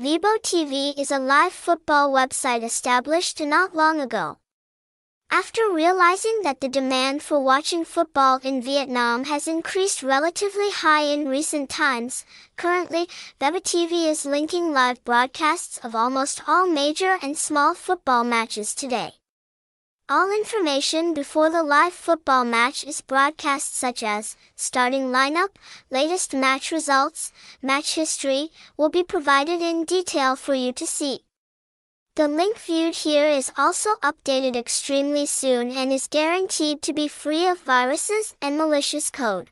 Vebo TV is a live football website established not long ago. After realizing that the demand for watching football in Vietnam has increased relatively high in recent times, currently, Vebo TV is linking live broadcasts of almost all major and small football matches today. All information before the live football match is broadcast such as starting lineup, latest match results, match history, will be provided in detail for you to see. The link viewed here is also updated extremely soon and is guaranteed to be free of viruses and malicious code.